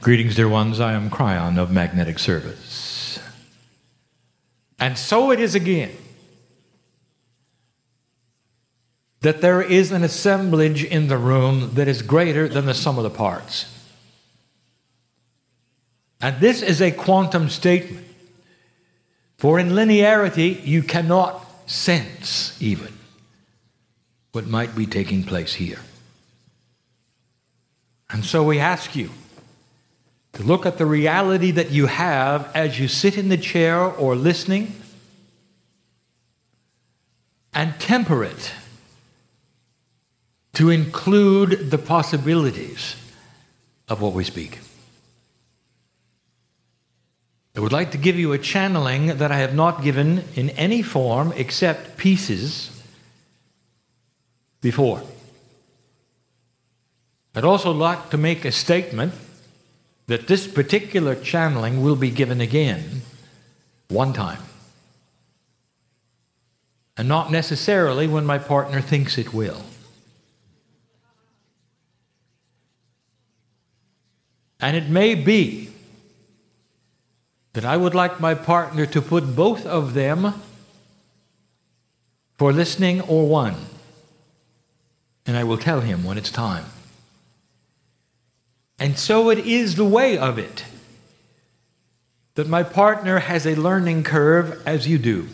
Greetings, dear ones. I am Kryon of Magnetic Service. And so it is again that there is an assemblage in the room that is greater than the sum of the parts. And this is a quantum statement. For in linearity, you cannot sense even what might be taking place here. And so we ask you to look at the reality that you have as you sit in the chair or listening and temper it to include the possibilities of what we speak. I would like to give you a channeling that I have not given in any form except pieces before. I'd also like to make a statement that this particular channeling will be given again one time. And not necessarily when my partner thinks it will. And it may be that I would like my partner to put both of them for listening or one. And I will tell him when it's time. And so it is the way of it that my partner has a learning curve as you do.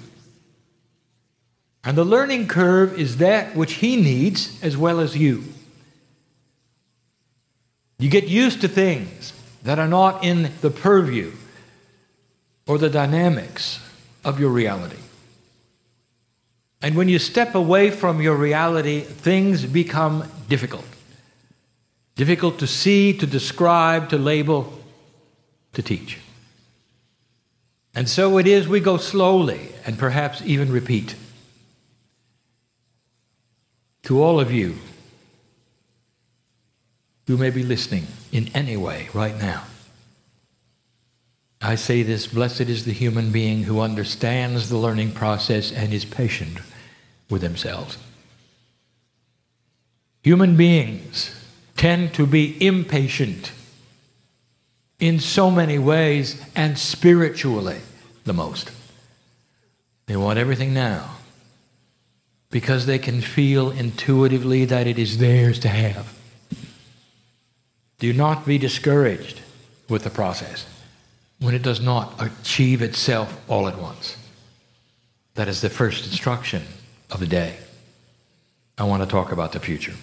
And the learning curve is that which he needs as well as you. You get used to things that are not in the purview or the dynamics of your reality. And when you step away from your reality, things become difficult. Difficult to see, to describe, to label, to teach. And so it is we go slowly and perhaps even repeat. To all of you who may be listening in any way right now, I say this blessed is the human being who understands the learning process and is patient with themselves. Human beings tend to be impatient in so many ways and spiritually the most. They want everything now because they can feel intuitively that it is theirs to have. Do not be discouraged with the process when it does not achieve itself all at once. That is the first instruction of the day. I want to talk about the future.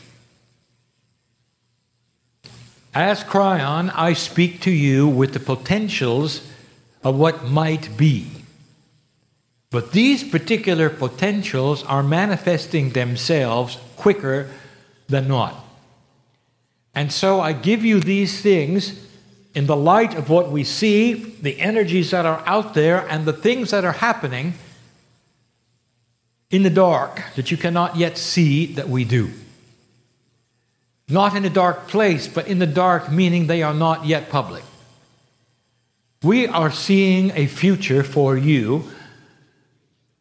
As Kryon, I speak to you with the potentials of what might be. But these particular potentials are manifesting themselves quicker than not. And so I give you these things in the light of what we see, the energies that are out there, and the things that are happening in the dark that you cannot yet see that we do. Not in a dark place, but in the dark, meaning they are not yet public. We are seeing a future for you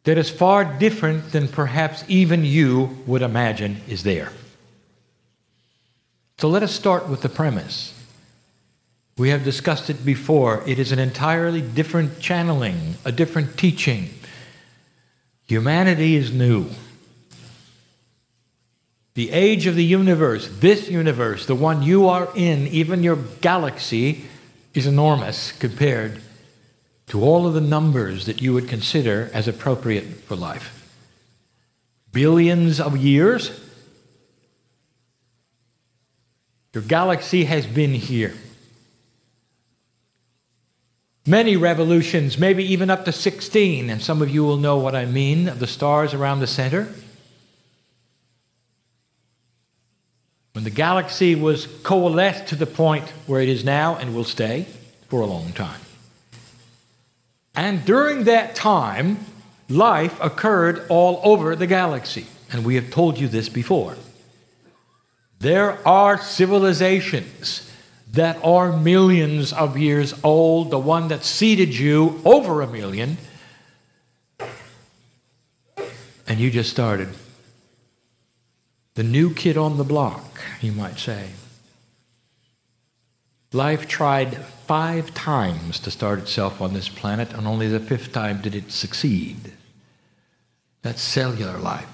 that is far different than perhaps even you would imagine is there. So let us start with the premise. We have discussed it before. It is an entirely different channeling, a different teaching. Humanity is new. The age of the universe, this universe, the one you are in, even your galaxy, is enormous compared to all of the numbers that you would consider as appropriate for life. Billions of years. Your galaxy has been here. Many revolutions, maybe even up to 16, and some of you will know what I mean of the stars around the center. When the galaxy was coalesced to the point where it is now and will stay for a long time. And during that time, life occurred all over the galaxy. And we have told you this before. There are civilizations that are millions of years old, the one that seeded you over a million, and you just started. The new kid on the block, you might say. Life tried five times to start itself on this planet, and only the fifth time did it succeed. That's cellular life.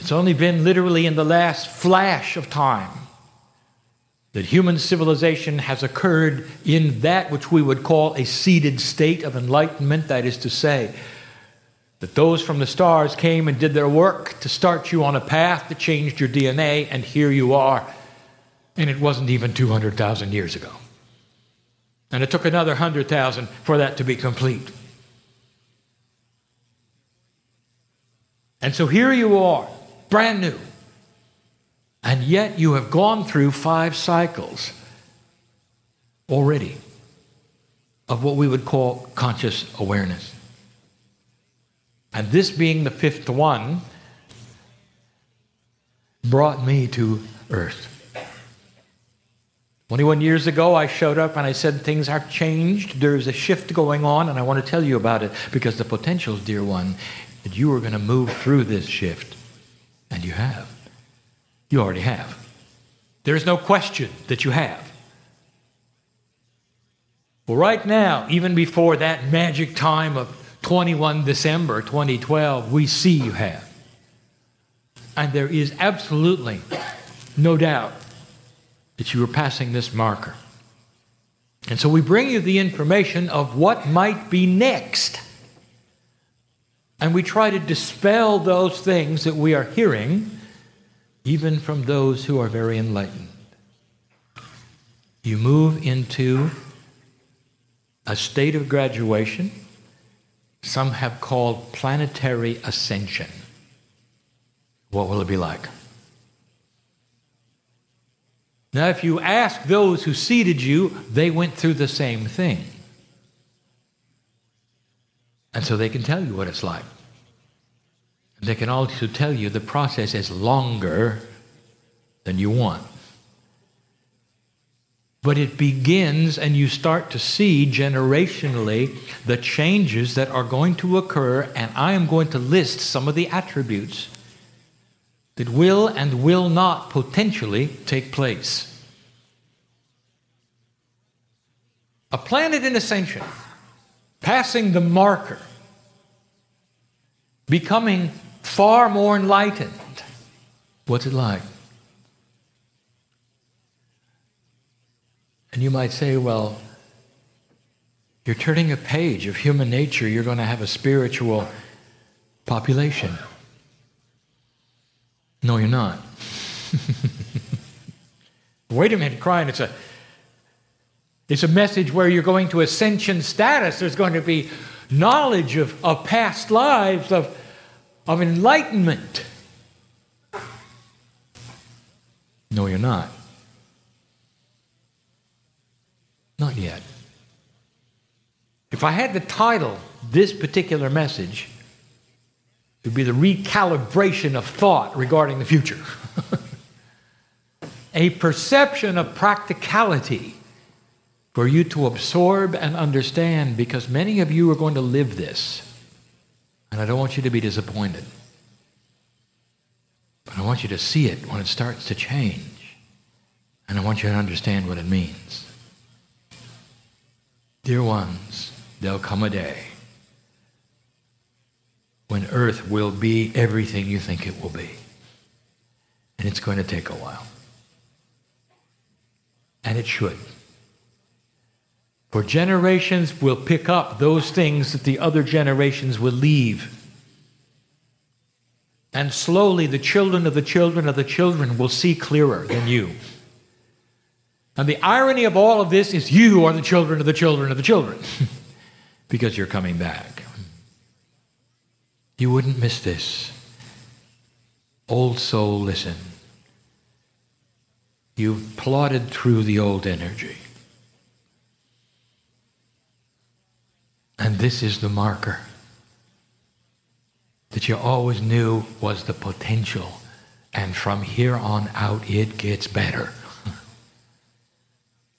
It's only been literally in the last flash of time that human civilization has occurred in that which we would call a seeded state of enlightenment. That is to say, that those from the stars came and did their work to start you on a path that changed your DNA, and here you are. And it wasn't even 200,000 years ago. And it took another 100,000 for that to be complete. And so here you are, brand new. And yet you have gone through five cycles already of what we would call conscious awareness. And this being the fifth one brought me to earth. 21 years ago, I showed up and I said things have changed. There's a shift going on, and I want to tell you about it because the potential, dear one, that you are going to move through this shift. And you have. You already have. There's no question that you have. Well, right now, even before that magic time of 21 December 2012, we see you have. And there is absolutely no doubt that you are passing this marker. And so we bring you the information of what might be next. And we try to dispel those things that we are hearing even from those who are very enlightened. You move into a state of graduation, some have called planetary ascension. What will it be like? Now, if you ask those who seeded you, they went through the same thing. And so they can tell you what it's like. They can also tell you the process is longer than you want. But it begins, and you start to see generationally the changes that are going to occur, and I am going to list some of the attributes that will and will not potentially take place. A planet in ascension, passing the marker, becoming far more enlightened. What's it like? And you might say, well, you're turning a page of human nature, you're going to have a spiritual population. No, you're not. Wait a minute, Kryon. It's a it's a message where you're going to ascension status. There's going to be knowledge of, of past lives, of of enlightenment. No, you're not. Not yet. If I had to title this particular message, it would be the recalibration of thought regarding the future. a perception of practicality for you to absorb and understand because many of you are going to live this. And I don't want you to be disappointed. But I want you to see it when it starts to change. And I want you to understand what it means. Dear ones, there'll come a day when earth will be everything you think it will be. And it's going to take a while. And it should. For generations will pick up those things that the other generations will leave. And slowly, the children of the children of the children will see clearer than you. And the irony of all of this is you are the children of the children of the children because you're coming back. You wouldn't miss this. Old soul, listen. You've plodded through the old energy. And this is the marker that you always knew was the potential. And from here on out, it gets better.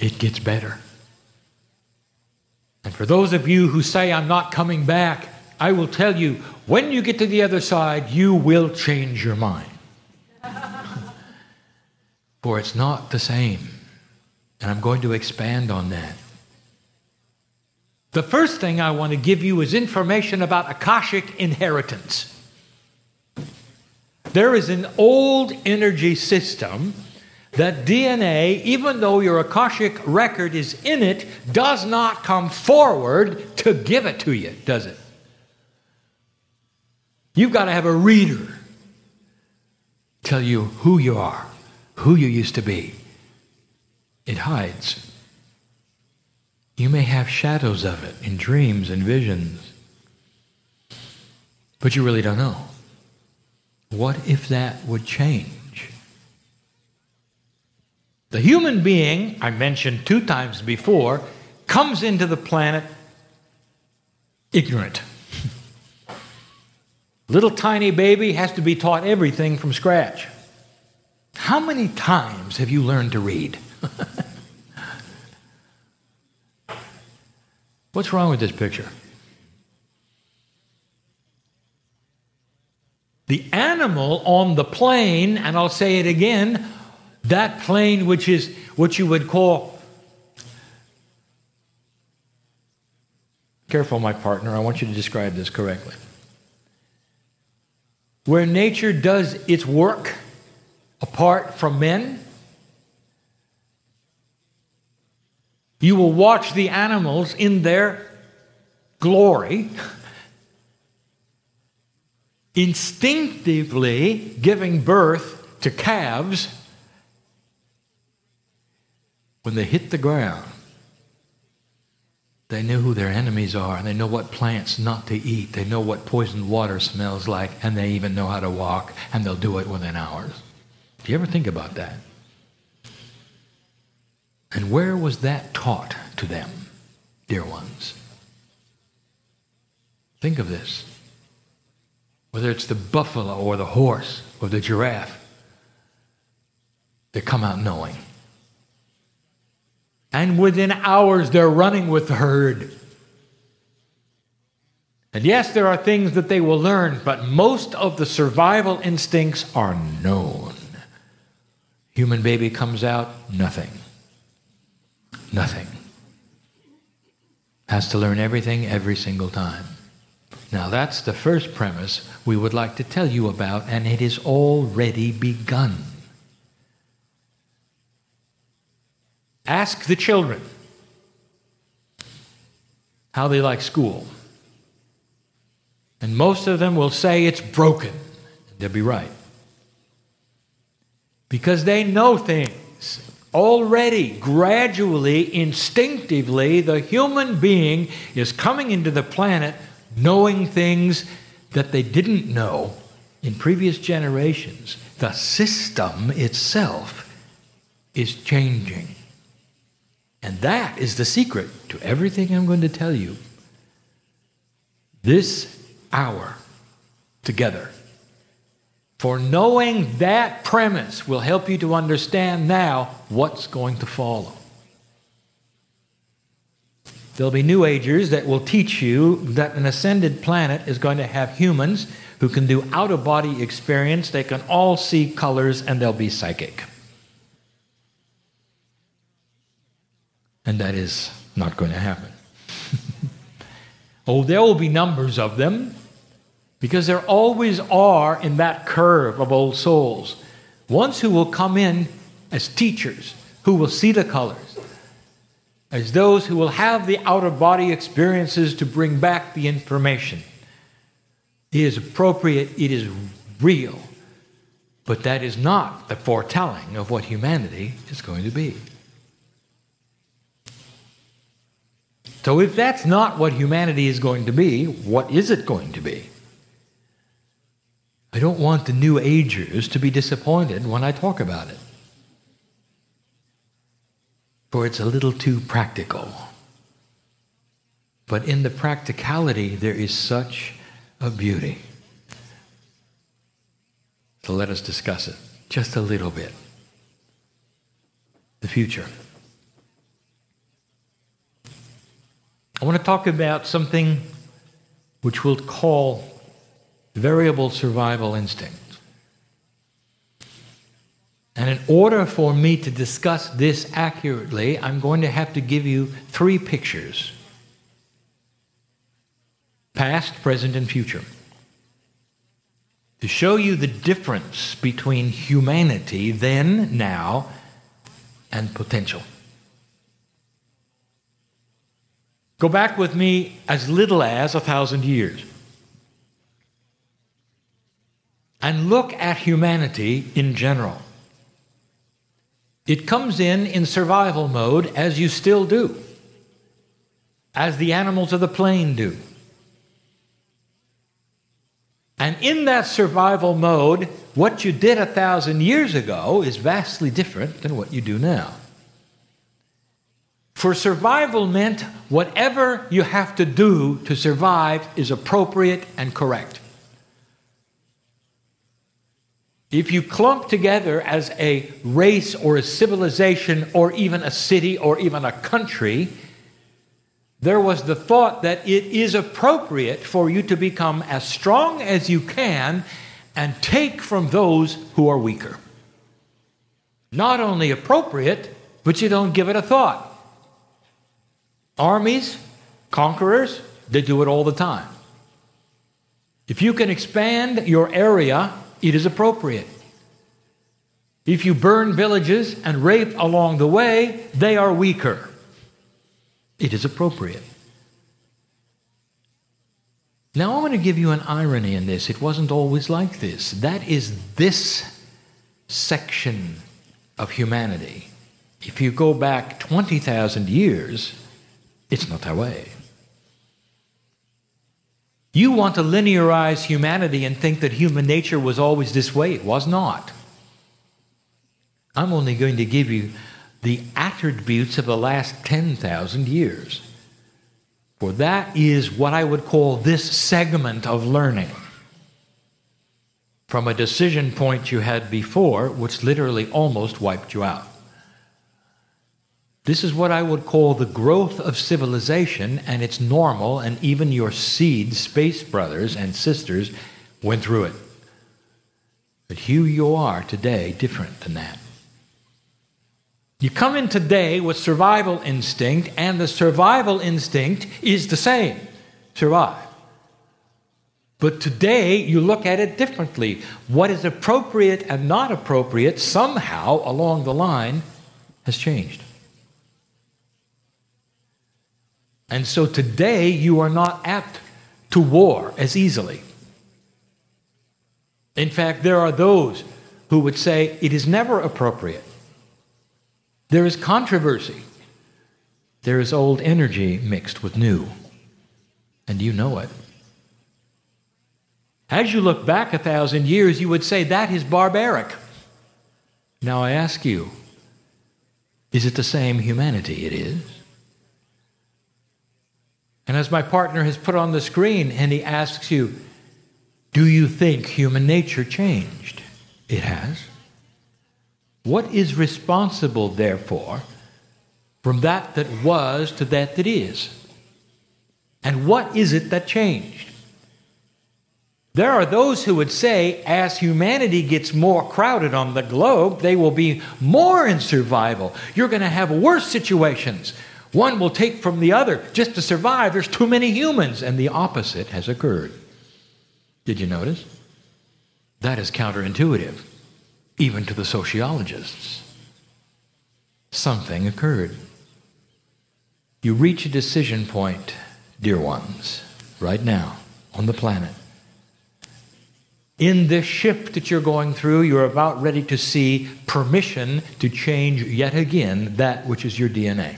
It gets better. And for those of you who say, I'm not coming back, I will tell you, when you get to the other side, you will change your mind. For it's not the same. And I'm going to expand on that. The first thing I want to give you is information about Akashic inheritance. There is an old energy system that DNA, even though your Akashic record is in it, does not come forward to give it to you, does it? You've got to have a reader tell you who you are, who you used to be. It hides. You may have shadows of it in dreams and visions, but you really don't know. What if that would change? The human being, I mentioned two times before, comes into the planet ignorant. Little tiny baby has to be taught everything from scratch. How many times have you learned to read? What's wrong with this picture? The animal on the plain, and I'll say it again, that plain which is what you would call. Careful, my partner, I want you to describe this correctly. Where nature does its work apart from men, You will watch the animals in their glory, instinctively giving birth to calves when they hit the ground. They know who their enemies are, and they know what plants not to eat. They know what poisoned water smells like, and they even know how to walk, and they'll do it within hours. Do you ever think about that? And where was that taught to them, dear ones? Think of this. Whether it's the buffalo or the horse or the giraffe, they come out knowing. And within hours, they're running with the herd. And yes, there are things that they will learn, but most of the survival instincts are known. Human baby comes out, nothing. Nothing. Has to learn everything every single time. Now, that's the first premise we would like to tell you about, and it is already begun. Ask the children how they like school. And most of them will say it's broken. They'll be right. Because they know things. Already, gradually, instinctively, the human being is coming into the planet knowing things that they didn't know in previous generations. The system itself is changing. And that is the secret to everything I'm going to tell you. This hour together for knowing that premise will help you to understand now what's going to follow. There'll be New Agers that will teach you that an ascended planet is going to have humans who can do out of body experience, they can all see colors, and they'll be psychic. And that is not going to happen. oh, there will be numbers of them, because there always are in that curve of old souls ones who will come in as teachers, who will see the colors, as those who will have the out of body experiences to bring back the information. It is appropriate, it is real, but that is not the foretelling of what humanity is going to be. So, if that's not what humanity is going to be, what is it going to be? I don't want the New Agers to be disappointed when I talk about it. For it's a little too practical. But in the practicality, there is such a beauty. So let us discuss it just a little bit. The future. I want to talk about something which we'll call variable survival instinct. And in order for me to discuss this accurately, I'm going to have to give you three pictures past, present, and future to show you the difference between humanity then, now, and potential. Go back with me as little as a thousand years. And look at humanity in general. It comes in in survival mode as you still do, as the animals of the plain do. And in that survival mode, what you did a thousand years ago is vastly different than what you do now. For survival meant whatever you have to do to survive is appropriate and correct. If you clump together as a race or a civilization or even a city or even a country, there was the thought that it is appropriate for you to become as strong as you can and take from those who are weaker. Not only appropriate, but you don't give it a thought. Armies, conquerors, they do it all the time. If you can expand your area, it is appropriate. If you burn villages and rape along the way, they are weaker it is appropriate. Now, I'm going to give you an irony in this. It wasn't always like this. That is this section of humanity. If you go back 20,000 years, it's not that way. You want to linearize humanity and think that human nature was always this way. It was not. I'm only going to give you the attributes of the last 10,000 years. For that is what I would call this segment of learning. From a decision point you had before, which literally almost wiped you out. This is what I would call the growth of civilization, and it's normal, and even your seed, space brothers and sisters, went through it. But here you are today, different than that. You come in today with survival instinct, and the survival instinct is the same survive. But today, you look at it differently. What is appropriate and not appropriate, somehow along the line, has changed. And so today, you are not apt to war as easily. In fact, there are those who would say it is never appropriate there is controversy. There is old energy mixed with new. And you know it. As you look back a thousand years, you would say that is barbaric. Now I ask you, is it the same humanity? It is. And as my partner has put on the screen, and he asks you, do you think human nature changed? It has. What is responsible, therefore, from that that was to that that is? And what is it that changed? There are those who would say, as humanity gets more crowded on the globe, they will be more in survival. You're going to have worse situations. One will take from the other just to survive. There's too many humans. And the opposite has occurred. Did you notice? That is counterintuitive even to the sociologists. Something occurred. You reach a decision point, dear ones, right now on the planet. In this shift that you're going through, you're about ready to see permission to change yet again that which is your DNA.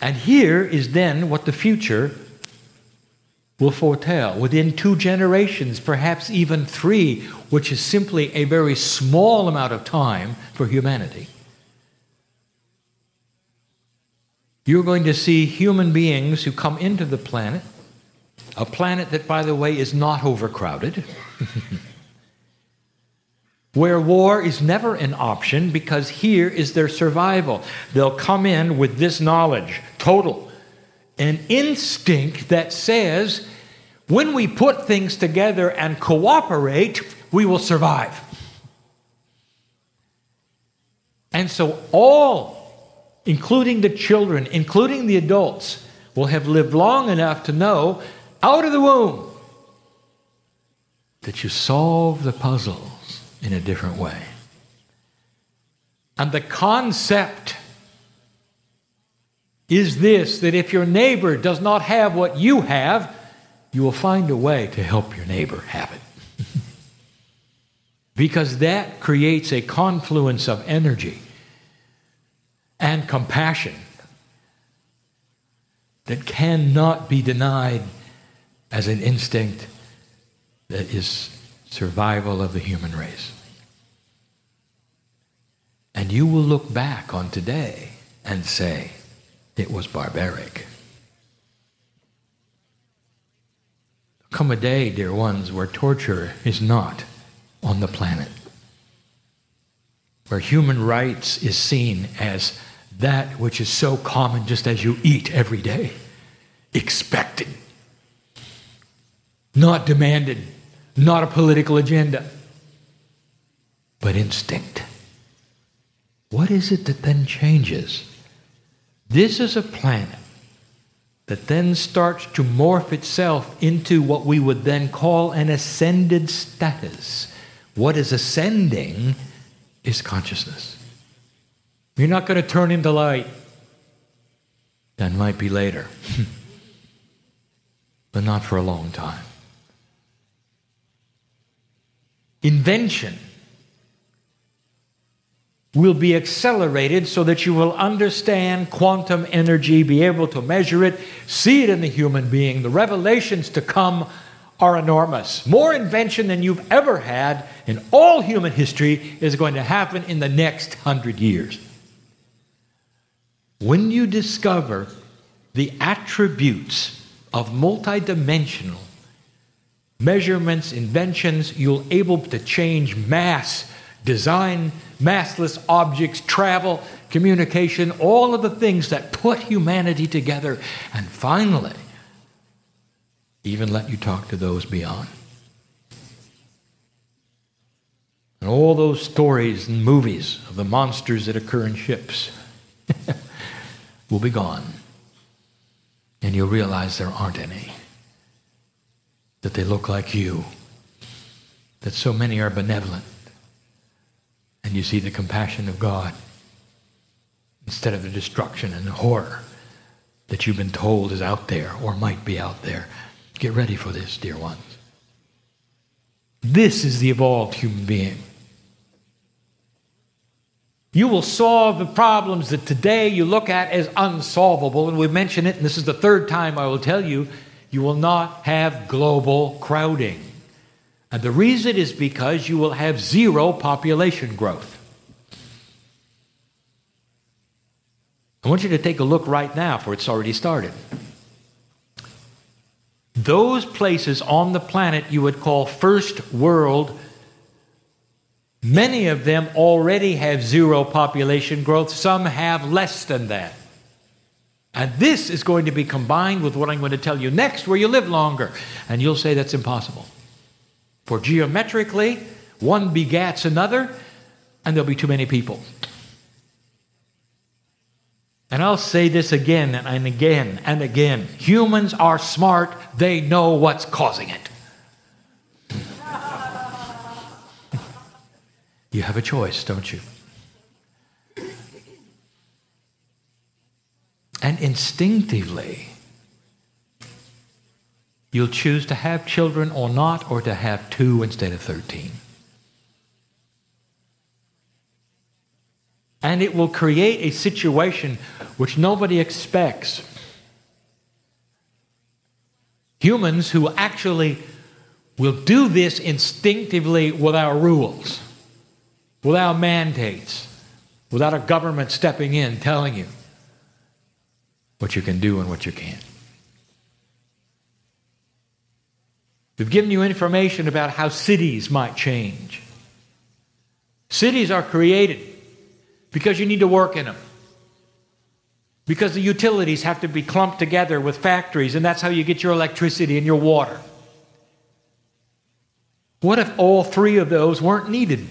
And here is then what the future will foretell. Within two generations, perhaps even three, which is simply a very small amount of time for humanity, you're going to see human beings who come into the planet, a planet that, by the way, is not overcrowded. where war is never an option because here is their survival. They'll come in with this knowledge, total an instinct that says when we put things together and cooperate, we will survive. And so all, including the children, including the adults, will have lived long enough to know out of the womb that you solve the puzzles in a different way. And the concept is this that if your neighbor does not have what you have, you will find a way to help your neighbor have it. because that creates a confluence of energy and compassion that cannot be denied as an instinct that is survival of the human race. And you will look back on today and say, it was barbaric. Come a day, dear ones, where torture is not on the planet, where human rights is seen as that which is so common just as you eat every day, expected, not demanded, not a political agenda, but instinct. What is it that then changes? This is a planet that then starts to morph itself into what we would then call an ascended status. What is ascending is consciousness. You're not going to turn into light. That might be later, but not for a long time. Invention will be accelerated so that you will understand quantum energy, be able to measure it, see it in the human being. The revelations to come are enormous. More invention than you've ever had in all human history is going to happen in the next hundred years. When you discover the attributes of multidimensional measurements, inventions, you'll able to change mass, design massless objects, travel, communication, all of the things that put humanity together, and finally, even let you talk to those beyond. And all those stories and movies of the monsters that occur in ships will be gone. And you'll realize there aren't any. That they look like you. That so many are benevolent and you see the compassion of God instead of the destruction and the horror that you've been told is out there or might be out there. Get ready for this, dear ones. This is the evolved human being. You will solve the problems that today you look at as unsolvable, and we mention it, and this is the third time I will tell you, you will not have global crowding. And the reason is because you will have zero population growth. I want you to take a look right now, for it's already started. Those places on the planet you would call first world, many of them already have zero population growth, some have less than that. And this is going to be combined with what I'm going to tell you next, where you live longer. And you'll say that's impossible. For geometrically, one begats another, and there'll be too many people. And I'll say this again and again and again. Humans are smart, they know what's causing it. you have a choice, don't you? And instinctively, You'll choose to have children or not, or to have two instead of 13. And it will create a situation which nobody expects. Humans who actually will do this instinctively without rules, without mandates, without a government stepping in telling you what you can do and what you can't. We've given you information about how cities might change. Cities are created because you need to work in them. Because the utilities have to be clumped together with factories, and that's how you get your electricity and your water. What if all three of those weren't needed?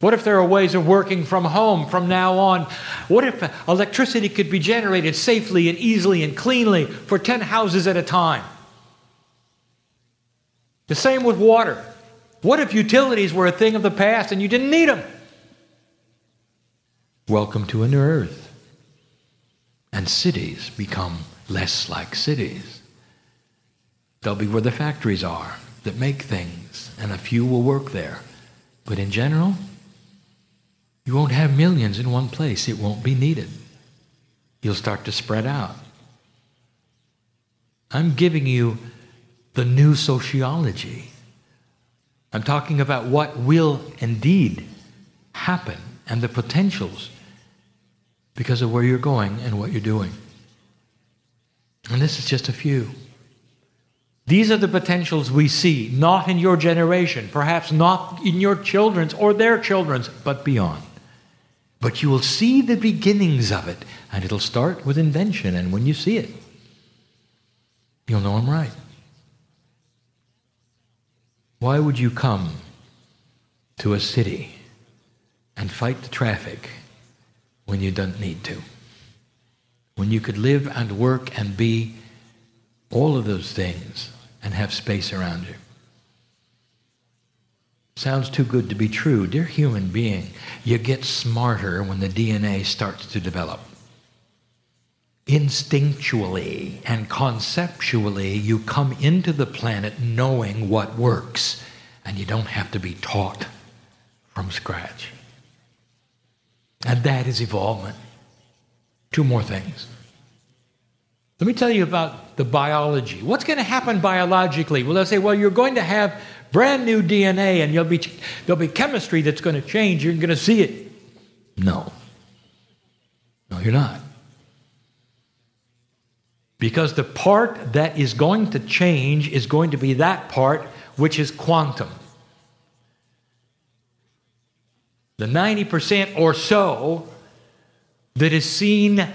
What if there are ways of working from home from now on? What if electricity could be generated safely and easily and cleanly for 10 houses at a time? The same with water. What if utilities were a thing of the past and you didn't need them? Welcome to a new earth. And cities become less like cities. They'll be where the factories are that make things, and a few will work there. But in general, you won't have millions in one place. It won't be needed. You'll start to spread out. I'm giving you the new sociology. I'm talking about what will indeed happen and the potentials because of where you're going and what you're doing. And this is just a few. These are the potentials we see, not in your generation, perhaps not in your children's or their children's, but beyond. But you will see the beginnings of it, and it'll start with invention, and when you see it, you'll know I'm right. Why would you come to a city and fight the traffic when you don't need to? When you could live and work and be all of those things and have space around you. Sounds too good to be true. Dear human being, you get smarter when the DNA starts to develop. Instinctually and conceptually, you come into the planet knowing what works, and you don't have to be taught from scratch. And that is evolvement. Two more things. Let me tell you about the biology. What's going to happen biologically? Well, they'll say, well, you're going to have brand new DNA and you'll be, there'll be chemistry that's going to change. You're going to see it. No. No, you're not. Because the part that is going to change is going to be that part which is quantum. The 90% or so that is seen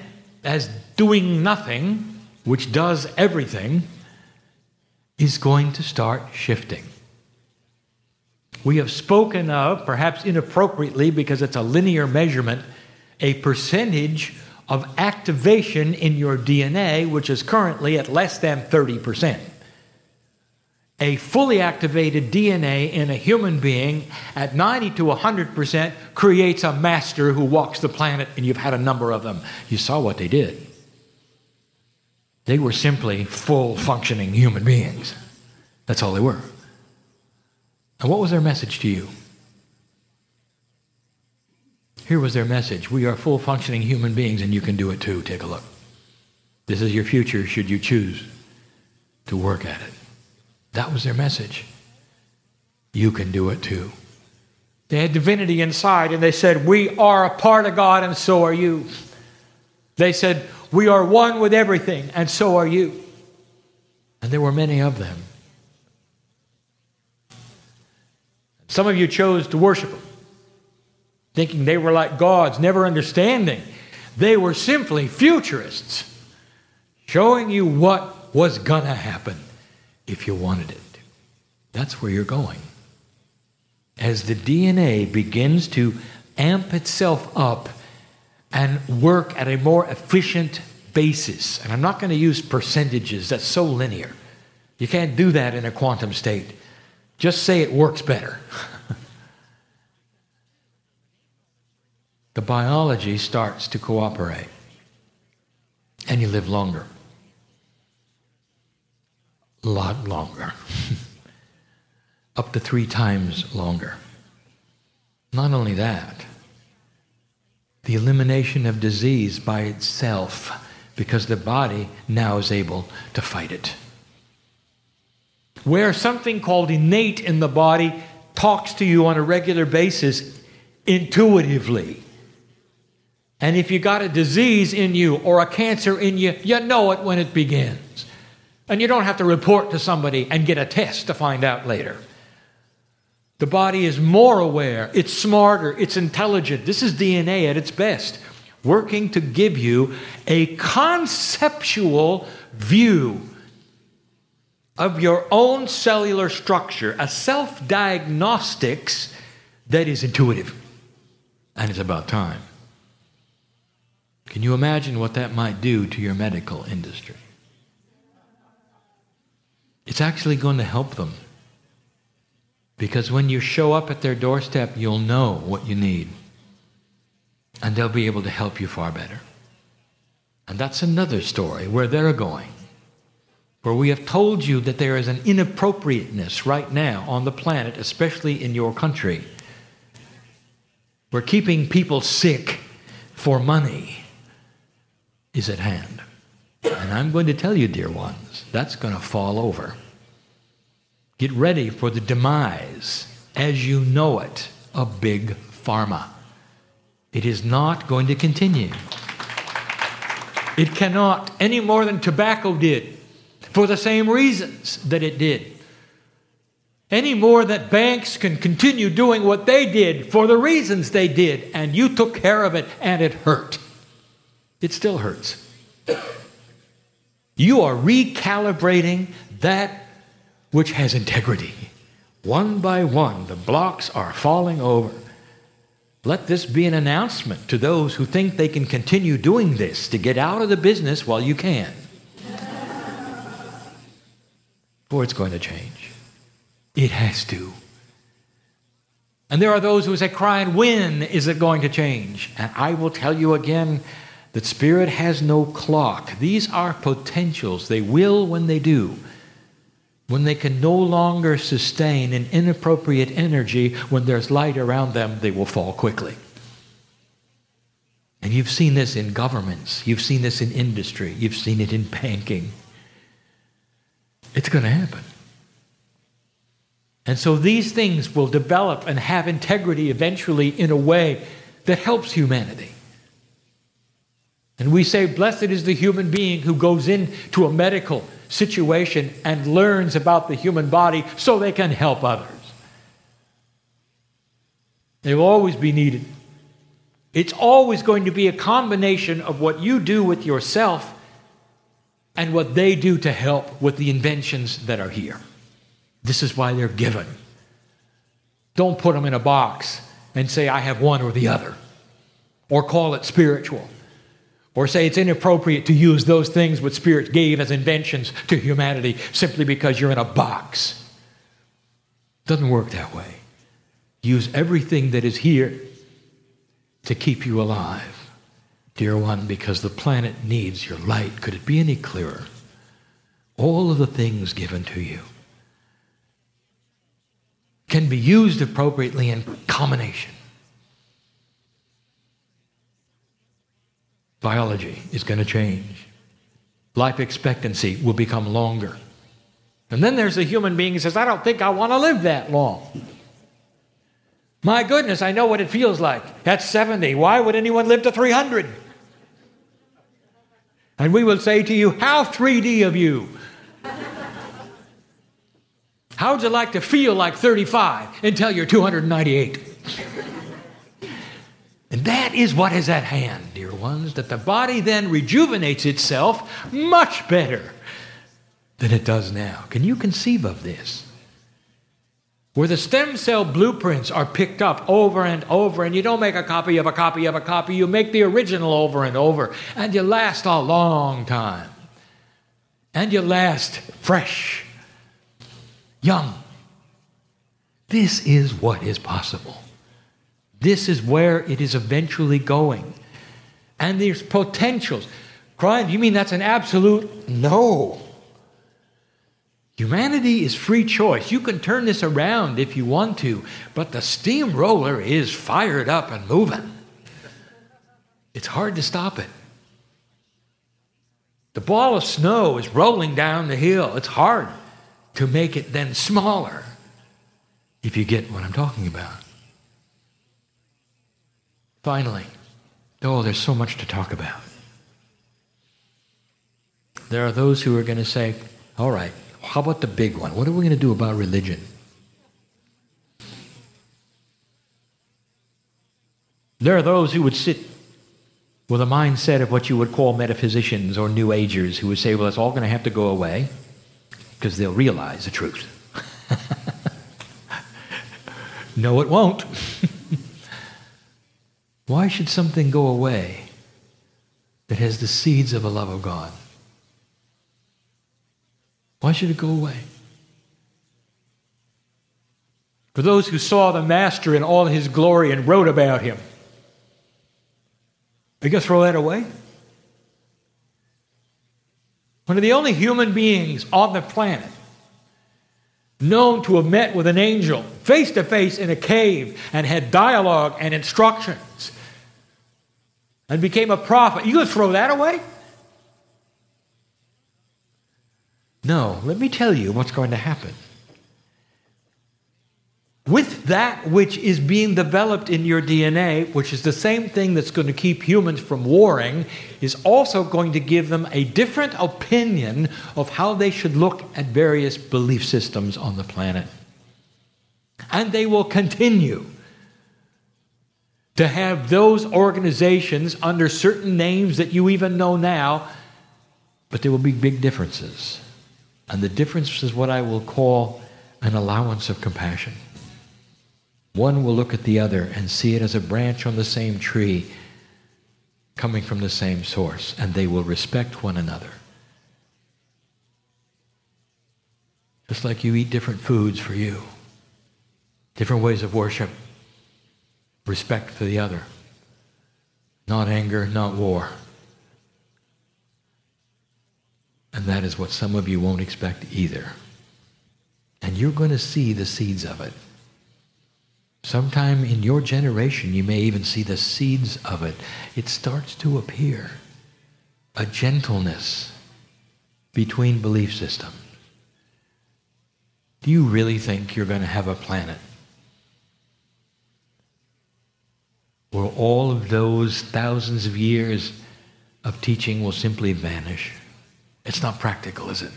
as doing nothing which does everything, is going to start shifting. We have spoken of, perhaps inappropriately because it's a linear measurement, a percentage of activation in your DNA, which is currently at less than 30%. A fully activated DNA in a human being at 90 to 100% creates a master who walks the planet, and you've had a number of them. You saw what they did. They were simply full functioning human beings. That's all they were. And what was their message to you? Here was their message We are full functioning human beings, and you can do it too. Take a look. This is your future, should you choose to work at it. That was their message. You can do it too. They had divinity inside, and they said, We are a part of God, and so are you. They said, we are one with everything, and so are you. And there were many of them. Some of you chose to worship them, thinking they were like gods, never understanding. They were simply futurists, showing you what was going to happen if you wanted it. That's where you're going. As the DNA begins to amp itself up and work at a more efficient basis. And I'm not going to use percentages, that's so linear. You can't do that in a quantum state. Just say it works better. the biology starts to cooperate, and you live longer. A lot longer. Up to three times longer. Not only that, the elimination of disease by itself because the body now is able to fight it. Where something called innate in the body talks to you on a regular basis intuitively. And if you got a disease in you or a cancer in you, you know it when it begins. And you don't have to report to somebody and get a test to find out later. The body is more aware, it's smarter, it's intelligent. This is DNA at its best, working to give you a conceptual view of your own cellular structure, a self diagnostics that is intuitive. And it's about time. Can you imagine what that might do to your medical industry? It's actually going to help them. Because when you show up at their doorstep, you'll know what you need. And they'll be able to help you far better. And that's another story where they're going. Where we have told you that there is an inappropriateness right now on the planet, especially in your country. We're keeping people sick for money is at hand. And I'm going to tell you, dear ones, that's going to fall over. Get ready for the demise, as you know it, of big pharma. It is not going to continue. It cannot, any more than tobacco did, for the same reasons that it did. Any more that banks can continue doing what they did for the reasons they did, and you took care of it and it hurt it still hurts. You are recalibrating that which has integrity. One by one, the blocks are falling over. Let this be an announcement to those who think they can continue doing this to get out of the business while you can. For it's going to change. It has to. And there are those who say, crying, when is it going to change? And I will tell you again, that spirit has no clock. These are potentials. They will when they do. When they can no longer sustain an inappropriate energy, when there's light around them, they will fall quickly. And you've seen this in governments, you've seen this in industry, you've seen it in banking. It's going to happen. And so these things will develop and have integrity eventually in a way that helps humanity. And we say, Blessed is the human being who goes into a medical situation and learns about the human body so they can help others. They will always be needed. It's always going to be a combination of what you do with yourself and what they do to help with the inventions that are here. This is why they're given. Don't put them in a box and say, I have one or the other, or call it spiritual or say it's inappropriate to use those things what Spirit gave as inventions to humanity simply because you're in a box. Doesn't work that way. Use everything that is here to keep you alive, dear one, because the planet needs your light. Could it be any clearer? All of the things given to you can be used appropriately in combination. biology is going to change. Life expectancy will become longer. And then there's a human being who says, I don't think I want to live that long. My goodness, I know what it feels like. At 70, why would anyone live to 300? And we will say to you, How 3D of you! How would you like to feel like 35 until you're 298? And that is what is at hand, dear ones, that the body then rejuvenates itself much better than it does now. Can you conceive of this? Where the stem cell blueprints are picked up over and over, and you don't make a copy of a copy of a copy, you make the original over and over, and you last a long time. And you last fresh, young. This is what is possible. This is where it is eventually going. And there's potentials. Kryon, you mean that's an absolute no? Humanity is free choice. You can turn this around if you want to, but the steamroller is fired up and moving. It's hard to stop it. The ball of snow is rolling down the hill. It's hard to make it then smaller, if you get what I'm talking about. Finally, oh, there's so much to talk about. There are those who are going to say, all right, how about the big one? What are we going to do about religion? There are those who would sit with a mindset of what you would call metaphysicians or New Agers who would say, well, it's all going to have to go away because they'll realize the truth. no, it won't. Why should something go away that has the seeds of a love of God? Why should it go away? For those who saw the Master in all his glory and wrote about him, are you going to throw that away? One of the only human beings on the planet known to have met with an angel face to face in a cave and had dialogue and instructions and became a prophet. You going to throw that away? No, let me tell you what's going to happen with that which is being developed in your DNA, which is the same thing that's going to keep humans from warring, is also going to give them a different opinion of how they should look at various belief systems on the planet. And they will continue to have those organizations under certain names that you even know now, but there will be big differences. And the difference is what I will call an allowance of compassion. One will look at the other and see it as a branch on the same tree coming from the same source, and they will respect one another. Just like you eat different foods for you, different ways of worship, respect for the other, not anger, not war. And that is what some of you won't expect either. And you're going to see the seeds of it. Sometime in your generation, you may even see the seeds of it. It starts to appear a gentleness between belief systems. Do you really think you're going to have a planet where all of those thousands of years of teaching will simply vanish? It's not practical, is it?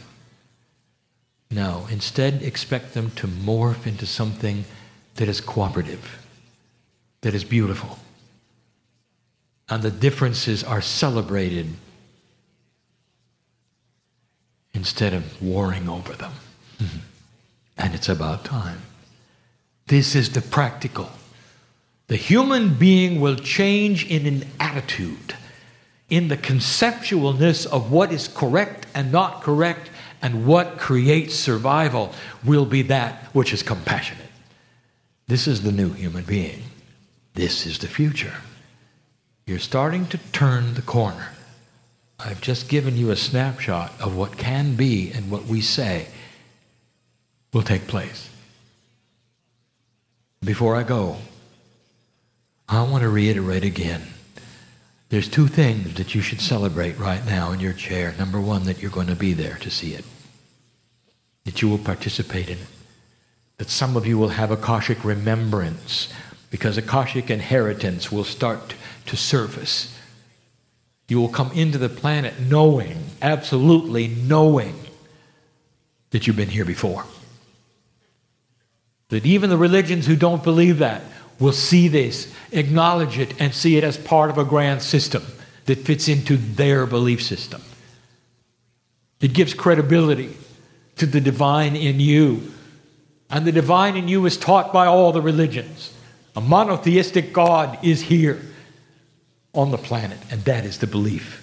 No. Instead, expect them to morph into something that is cooperative, that is beautiful. And the differences are celebrated instead of warring over them. and it's about time. This is the practical. The human being will change in an attitude, in the conceptualness of what is correct and not correct, and what creates survival will be that which is compassionate. This is the new human being. This is the future. You're starting to turn the corner. I've just given you a snapshot of what can be and what we say will take place. Before I go, I want to reiterate again. There's two things that you should celebrate right now in your chair. Number one, that you're going to be there to see it, that you will participate in it that some of you will have Akashic remembrance because Akashic inheritance will start to surface. You will come into the planet knowing, absolutely knowing, that you've been here before. That even the religions who don't believe that will see this, acknowledge it, and see it as part of a grand system that fits into their belief system. It gives credibility to the divine in you and the divine in you is taught by all the religions. A monotheistic God is here on the planet, and that is the belief.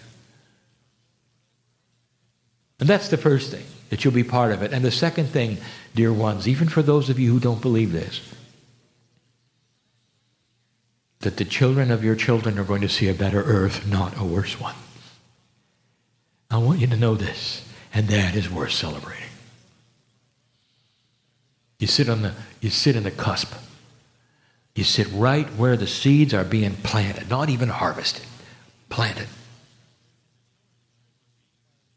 And that's the first thing, that you'll be part of it. And the second thing, dear ones, even for those of you who don't believe this, that the children of your children are going to see a better earth, not a worse one. I want you to know this, and that is worth celebrating. You sit on the you sit in the cusp. You sit right where the seeds are being planted, not even harvested, planted.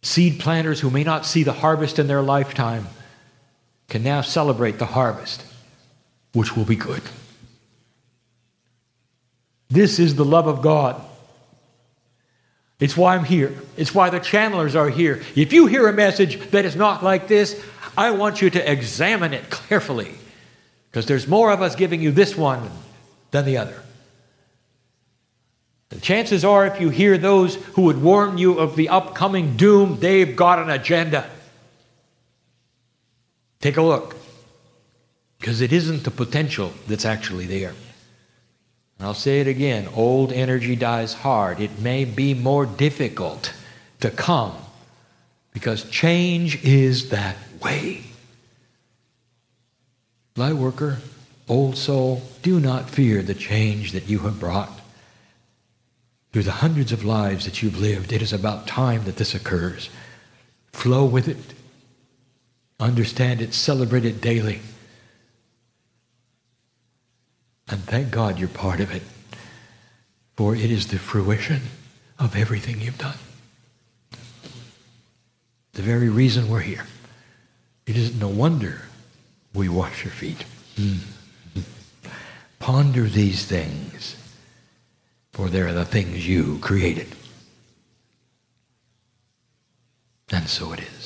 Seed planters who may not see the harvest in their lifetime can now celebrate the harvest, which will be good. This is the love of God. It's why I'm here. It's why the channelers are here. If you hear a message that is not like this, I want you to examine it carefully because there's more of us giving you this one than the other. The chances are, if you hear those who would warn you of the upcoming doom, they've got an agenda. Take a look because it isn't the potential that's actually there. I'll say it again old energy dies hard. It may be more difficult to come because change is that way. Light worker, old soul, do not fear the change that you have brought. Through the hundreds of lives that you've lived, it is about time that this occurs. Flow with it, understand it, celebrate it daily. And thank God you're part of it, for it is the fruition of everything you've done. The very reason we're here. It is no wonder we wash your feet. Mm. Ponder these things, for they are the things you created. And so it is.